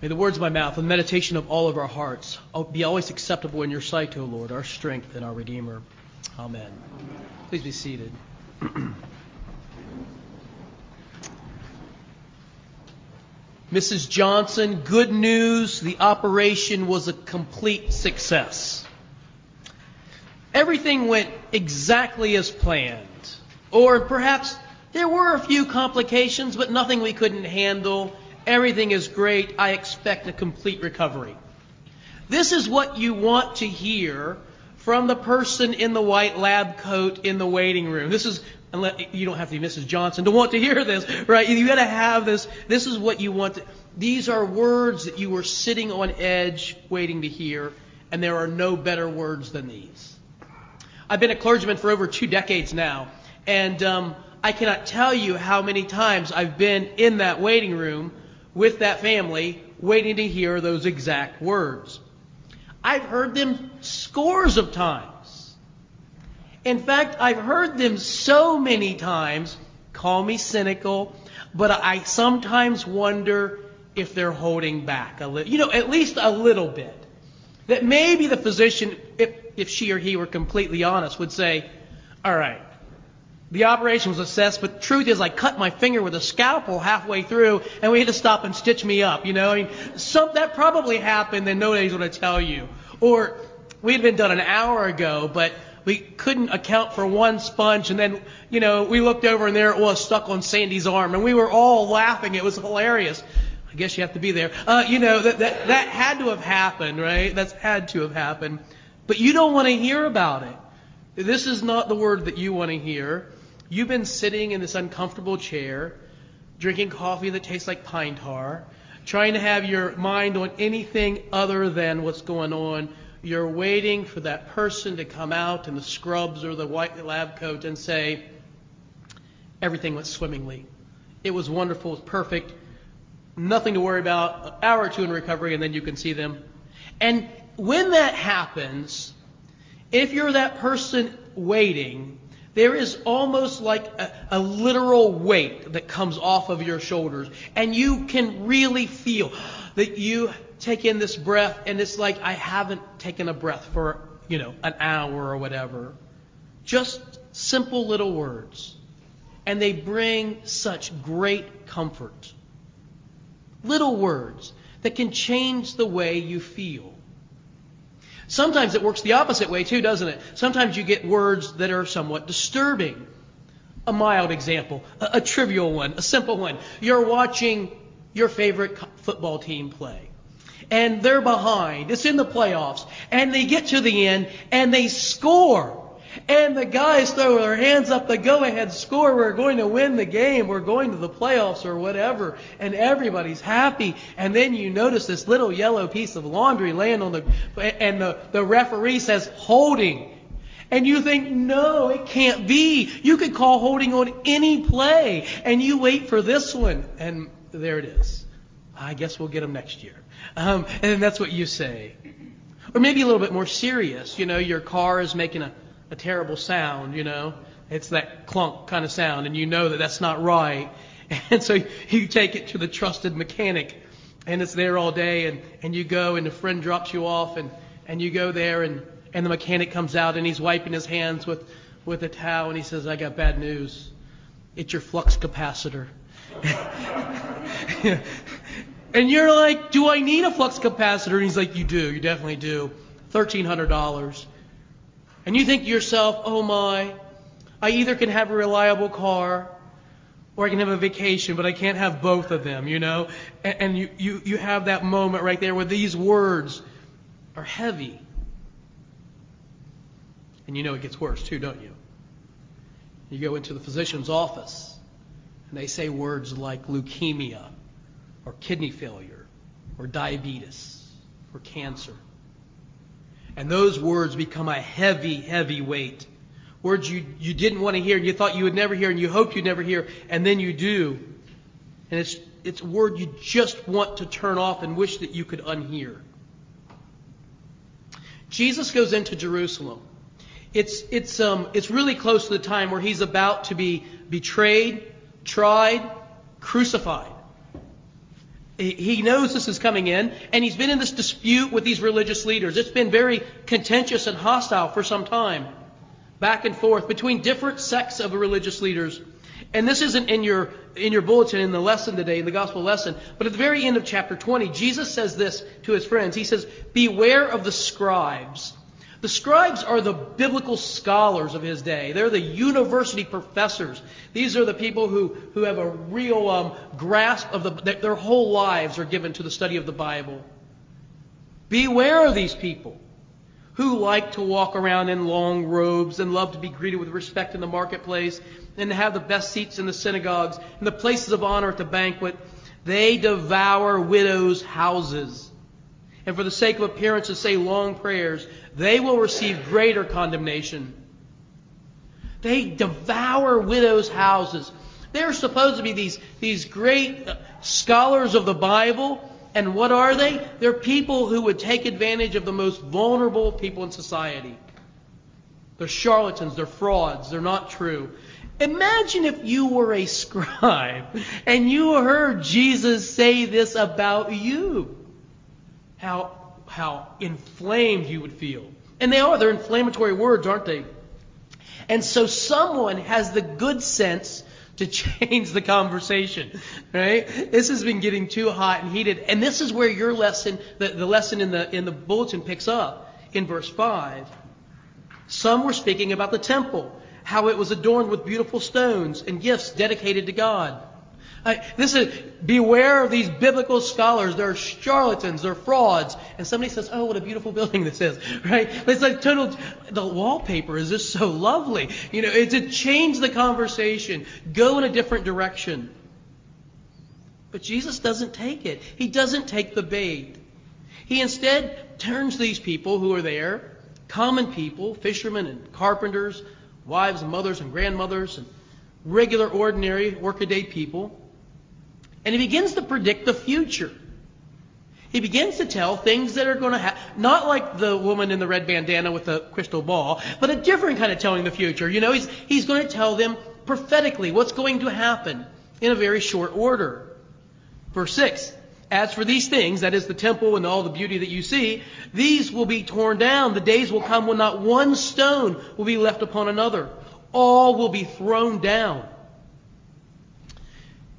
May the words of my mouth and the meditation of all of our hearts be always acceptable in your sight, O Lord, our strength and our Redeemer. Amen. Please be seated. Mrs. Johnson, good news. The operation was a complete success. Everything went exactly as planned. Or perhaps there were a few complications, but nothing we couldn't handle. Everything is great. I expect a complete recovery. This is what you want to hear from the person in the white lab coat in the waiting room. This is you don't have to be Mrs. Johnson to want to hear this, right? You got to have this. This is what you want. To, these are words that you were sitting on edge waiting to hear, and there are no better words than these. I've been a clergyman for over two decades now, and um, I cannot tell you how many times I've been in that waiting room with that family waiting to hear those exact words. I've heard them scores of times. In fact, I've heard them so many times, call me cynical, but I sometimes wonder if they're holding back a little, you know, at least a little bit. That maybe the physician, if, if she or he were completely honest, would say, all right, the operation was assessed, but truth is I cut my finger with a scalpel halfway through and we had to stop and stitch me up, you know? I mean, some, that probably happened and nobody's going to tell you. Or we had been done an hour ago, but we couldn't account for one sponge and then, you know, we looked over and there it was stuck on Sandy's arm and we were all laughing. It was hilarious. I guess you have to be there. Uh, you know, that, that, that had to have happened, right? That's had to have happened. But you don't want to hear about it. This is not the word that you want to hear. You've been sitting in this uncomfortable chair, drinking coffee that tastes like pine tar, trying to have your mind on anything other than what's going on. You're waiting for that person to come out in the scrubs or the white lab coat and say, everything went swimmingly. It was wonderful, it was perfect, nothing to worry about, an hour or two in recovery, and then you can see them. And when that happens, if you're that person waiting, there is almost like a, a, literal weight that comes off of your shoulders. And you can really feel that you take in this breath and it's like I haven't taken a breath for, you know, an hour or whatever. Just simple little words. And they bring such great comfort. Little words that can change the way you feel. Sometimes it works the opposite way too, doesn't it? Sometimes you get words that are somewhat disturbing. A mild example, a, a trivial one, a simple one. You're watching your favorite football team play. And they're behind. It's in the playoffs. And they get to the end and they score. And the guys throw their hands up, the go ahead score, we're going to win the game, we're going to the playoffs or whatever, and everybody's happy. And then you notice this little yellow piece of laundry laying on the, and the, the referee says holding. And you think, no, it can't be. You could call holding on any play, and you wait for this one, and there it is. I guess we'll get them next year. Um, and that's what you say. Or maybe a little bit more serious. You know, your car is making a a terrible sound, you know. It's that clunk kind of sound, and you know that that's not right. And so you take it to the trusted mechanic, and it's there all day, and, and you go, and a friend drops you off, and, and you go there, and, and the mechanic comes out, and he's wiping his hands with, with a towel, and he says, I got bad news. It's your flux capacitor. and you're like, do I need a flux capacitor? And he's like, you do, you definitely do. $1,300. And you think to yourself, oh my, I either can have a reliable car or I can have a vacation, but I can't have both of them, you know? And, you, you, you have that moment right there where these words are heavy. And you know it gets worse too, don't you? You go into the physician's office and they say words like leukemia or kidney failure or diabetes or cancer. And those words become a heavy, heavy weight. Words you, you didn't want to hear and you thought you would never hear and you hoped you'd never hear, and then you do. And it's, it's a word you just want to turn off and wish that you could unhear. Jesus goes into Jerusalem. It's, it's, um, it's really close to the time where he's about to be betrayed, tried, crucified. He knows this is coming in, and he's been in this dispute with these religious leaders. It's been very contentious and hostile for some time, back and forth between different sects of religious leaders. And this isn't in your in your bulletin in the lesson today, in the gospel lesson, but at the very end of chapter 20, Jesus says this to his friends. He says, "Beware of the scribes." The scribes are the biblical scholars of his day. They're the university professors. These are the people who, who have a real um, grasp of the, their whole lives are given to the study of the Bible. Beware of these people who like to walk around in long robes and love to be greeted with respect in the marketplace and to have the best seats in the synagogues and the places of honor at the banquet. They devour widows' houses. And for the sake of appearances, say long prayers they will receive greater condemnation. They devour widows' houses. They're supposed to be these, these great uh, scholars of the Bible. And what are they? They're people who would take advantage of the most vulnerable people in society. They're charlatans, they're frauds, they're not true. Imagine if you were a scribe and you heard Jesus say this about you. How how inflamed you would feel. And they are, they're inflammatory words, aren't they? And so someone has the good sense to change the conversation, right? This has been getting too hot and heated. And this is where your lesson, the, the lesson in the, in the bulletin picks up in verse 5. Some were speaking about the temple, how it was adorned with beautiful stones and gifts dedicated to God. This is beware of these biblical scholars. They're charlatans. They're frauds. And somebody says, "Oh, what a beautiful building this is!" Right? It's like total. The wallpaper is just so lovely. You know, it's to change the conversation, go in a different direction. But Jesus doesn't take it. He doesn't take the bait. He instead turns these people who are there, common people, fishermen and carpenters, wives and mothers and grandmothers, and regular, ordinary, workaday people and he begins to predict the future. He begins to tell things that are going to happen. Not like the woman in the red bandana with the crystal ball, but a different kind of telling the future. You know, he's, he's going to tell them prophetically what's going to happen in a very short order. Verse 6. As for these things, that is the temple and all the beauty that you see, these will be torn down. The days will come when not one stone will be left upon another. All will be thrown down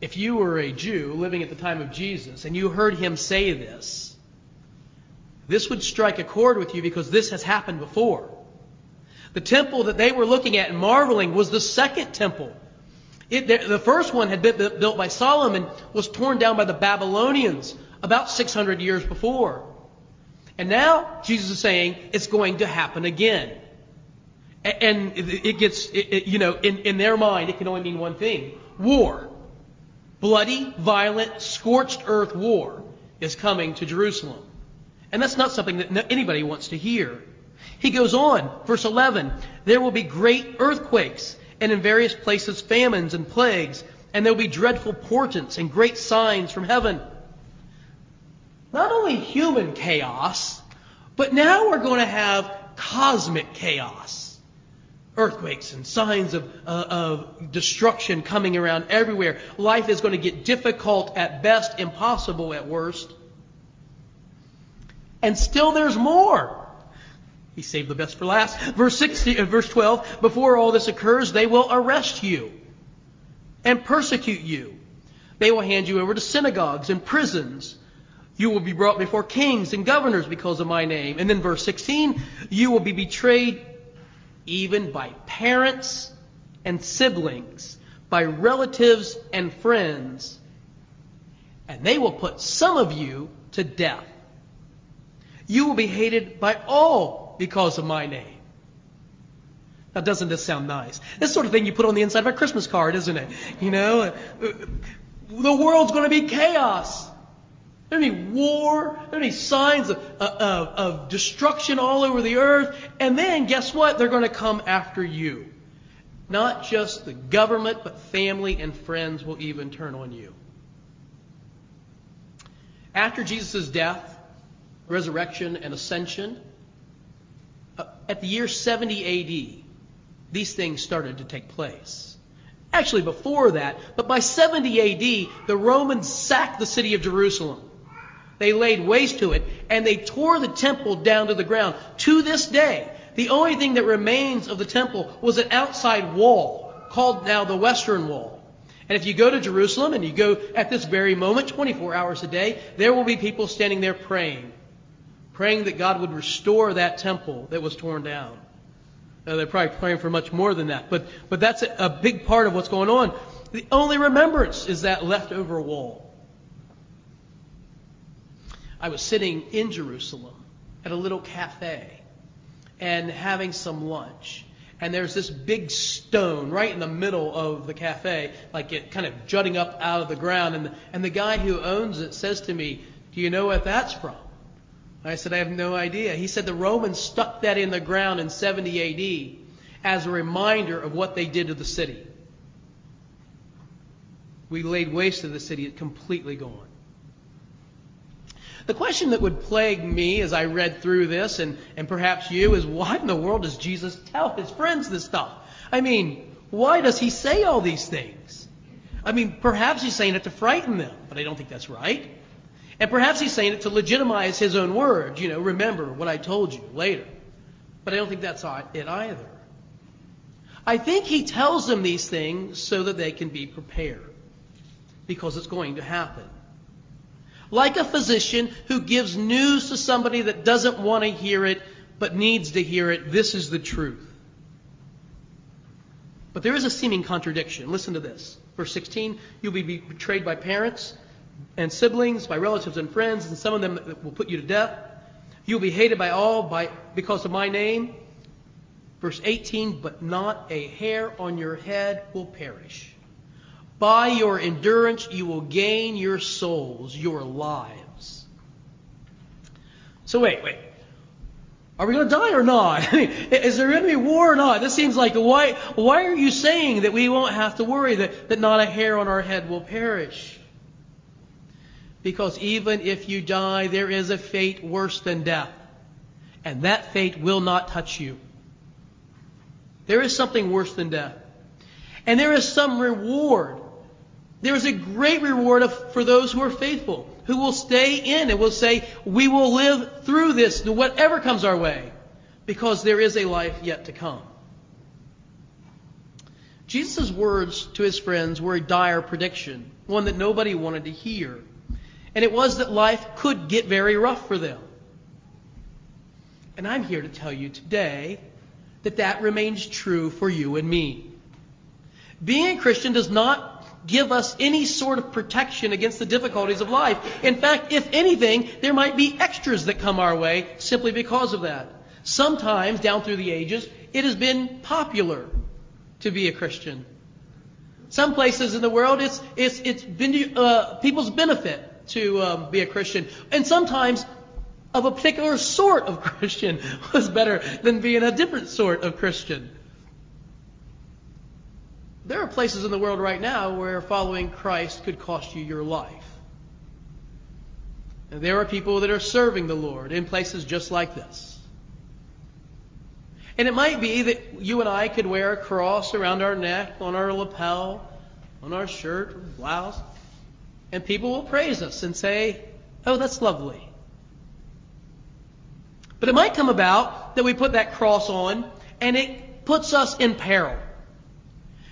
if you were a Jew living at the time of Jesus and you heard him say this, this would strike a chord with you because this has happened before. The temple that they were looking at and marveling was the second temple. It, the first one had been built by Solomon, was torn down by the Babylonians about 600 years before. And now Jesus is saying it's going to happen again. And it gets, you know, in, in their mind, it can only mean one thing war bloody, violent, scorched earth war is coming to Jerusalem. And that's not something that anybody wants to hear. He goes on, verse 11, there will be great earthquakes, and in various places famines and plagues, and there will be dreadful portents and great signs from heaven. Not only human chaos, but now we're going to have cosmic chaos earthquakes and signs of, uh, of destruction coming around everywhere. Life is going to get difficult at best, impossible at worst. And still there's more. He saved the best for last. Verse 16, uh, verse 12, before all this occurs, they will arrest you and persecute you. They will hand you over to synagogues and prisons. You will be brought before kings and governors because of my name. And then verse 16, you will be betrayed even by parents and siblings, by relatives and friends, and they will put some of you to death. You will be hated by all because of my name. Now, doesn't this sound nice? This sort of thing you put on the inside of a Christmas card, isn't it? You know, the world's going to be chaos. There'll be war. There'll be signs of, of, of destruction all over the earth. And then, guess what? They're going to come after you. Not just the government, but family and friends will even turn on you. After Jesus' death, resurrection, and ascension, uh, at the year 70 AD, these things started to take place. Actually, before that, but by 70 AD, the Romans sacked the city of Jerusalem. They laid waste to it, and they tore the temple down to the ground. To this day, the only thing that remains of the temple was an outside wall, called now the Western Wall. And if you go to Jerusalem and you go at this very moment, 24 hours a day, there will be people standing there praying. Praying that God would restore that temple that was torn down. Now, they're probably praying for much more than that, but, but that's a, a big part of what's going on. The only remembrance is that leftover wall. I was sitting in Jerusalem at a little cafe and having some lunch. And there's this big stone right in the middle of the cafe, like it kind of jutting up out of the ground. And the, and the guy who owns it says to me, Do you know what that's from? I said, I have no idea. He said the Romans stuck that in the ground in 70 AD as a reminder of what they did to the city. We laid waste to the city, it's completely gone. The question that would plague me as I read through this, and, and perhaps you, is why in the world does Jesus tell his friends this stuff? I mean, why does he say all these things? I mean, perhaps he's saying it to frighten them, but I don't think that's right. And perhaps he's saying it to legitimize his own words. You know, remember what I told you later. But I don't think that's it either. I think he tells them these things so that they can be prepared. Because it's going to happen. Like a physician who gives news to somebody that doesn't want to hear it but needs to hear it, this is the truth. But there is a seeming contradiction. Listen to this. Verse 16 You'll be betrayed by parents and siblings, by relatives and friends, and some of them will put you to death. You'll be hated by all by, because of my name. Verse 18 But not a hair on your head will perish. By your endurance, you will gain your souls, your lives. So, wait, wait. Are we going to die or not? Is there going to be war or not? This seems like, why, why are you saying that we won't have to worry, that, that not a hair on our head will perish? Because even if you die, there is a fate worse than death. And that fate will not touch you. There is something worse than death. And there is some reward there is a great reward of, for those who are faithful, who will stay in and will say, We will live through this, whatever comes our way, because there is a life yet to come. Jesus' words to his friends were a dire prediction, one that nobody wanted to hear. And it was that life could get very rough for them. And I'm here to tell you today that that remains true for you and me. Being a Christian does not give us any sort of protection against the difficulties of life. In fact, if anything, there might be extras that come our way simply because of that. Sometimes, down through the ages, it has been popular to be a Christian. Some places in the world, it's, it's, it's been uh, people's benefit to um, be a Christian. And sometimes, of a particular sort of Christian was better than being a different sort of Christian. There are places in the world right now where following Christ could cost you your life. And there are people that are serving the Lord in places just like this. And it might be that you and I could wear a cross around our neck, on our lapel, on our shirt or blouse, and people will praise us and say, Oh, that's lovely. But it might come about that we put that cross on and it puts us in peril.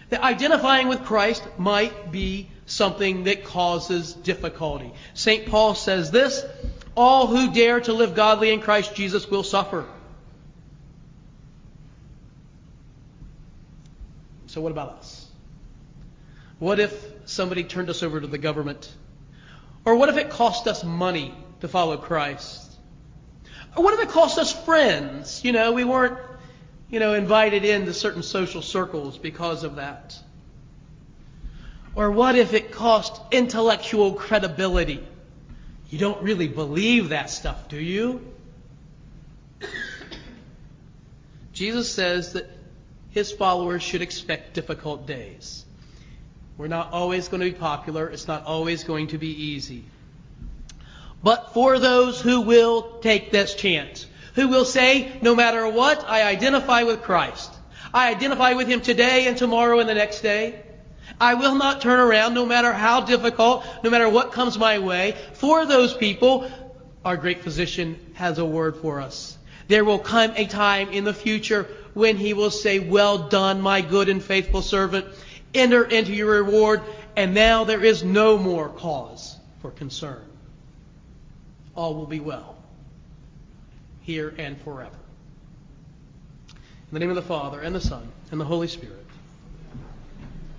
That identifying with Christ might be something that causes difficulty. St. Paul says this all who dare to live godly in Christ Jesus will suffer. So, what about us? What if somebody turned us over to the government? Or what if it cost us money to follow Christ? Or what if it cost us friends? You know, we weren't you know, invited into certain social circles because of that? Or what if it cost intellectual credibility? You don't really believe that stuff, do you? Jesus says that his followers should expect difficult days. We're not always going to be popular. It's not always going to be easy. But for those who will take this chance, who will say, no matter what, I identify with Christ. I identify with Him today and tomorrow and the next day. I will not turn around no matter how difficult, no matter what comes my way. For those people, our great physician has a word for us. There will come a time in the future when he will say, Well done, my good and faithful servant. Enter into your reward. And now there is no more cause for concern. All will be well, here and forever. In the name of the Father, and the Son, and the Holy Spirit.